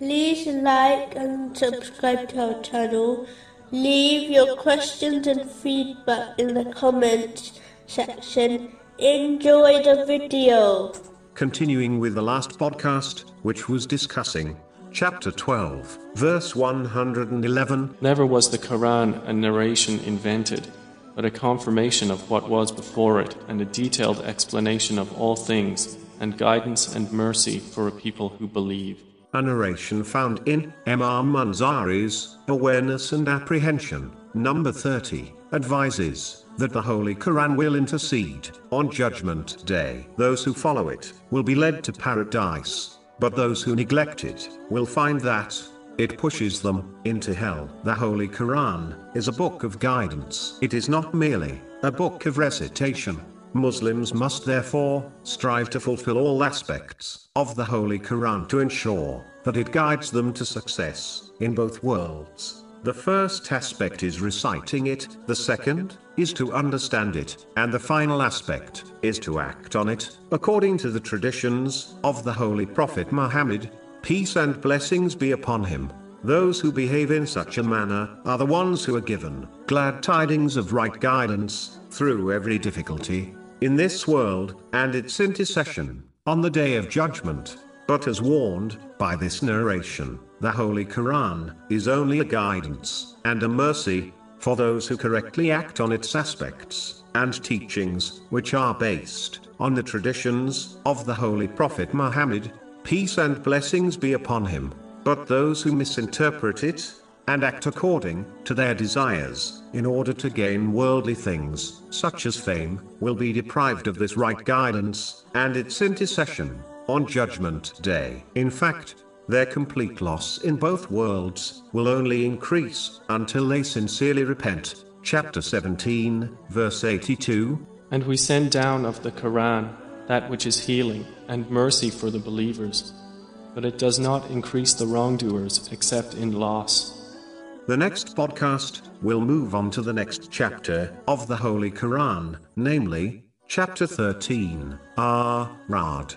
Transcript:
like and subscribe to our channel. Leave your questions and feedback in the comments section. Enjoy the video. Continuing with the last podcast, which was discussing chapter 12, verse 111. Never was the Quran a narration invented, but a confirmation of what was before it and a detailed explanation of all things, and guidance and mercy for a people who believe. A narration found in Imam Munzari's Awareness and Apprehension, number 30, advises that the Holy Quran will intercede on Judgment Day. Those who follow it will be led to paradise, but those who neglect it will find that it pushes them into hell. The Holy Quran is a book of guidance. It is not merely a book of recitation. Muslims must therefore strive to fulfill all aspects of the Holy Quran to ensure that it guides them to success in both worlds. The first aspect is reciting it, the second is to understand it, and the final aspect is to act on it, according to the traditions of the Holy Prophet Muhammad, peace and blessings be upon him. Those who behave in such a manner are the ones who are given glad tidings of right guidance through every difficulty in this world and its intercession on the day of judgment. But as warned by this narration, the Holy Quran is only a guidance and a mercy for those who correctly act on its aspects and teachings, which are based on the traditions of the Holy Prophet Muhammad, peace and blessings be upon him. But those who misinterpret it and act according to their desires, in order to gain worldly things, such as fame, will be deprived of this right guidance, and its intercession, on Judgment Day. In fact, their complete loss in both worlds will only increase until they sincerely repent. Chapter 17, verse 82. And we send down of the Quran that which is healing and mercy for the believers, but it does not increase the wrongdoers except in loss. The next podcast will move on to the next chapter of the Holy Quran, namely, chapter 13, Ar Rad.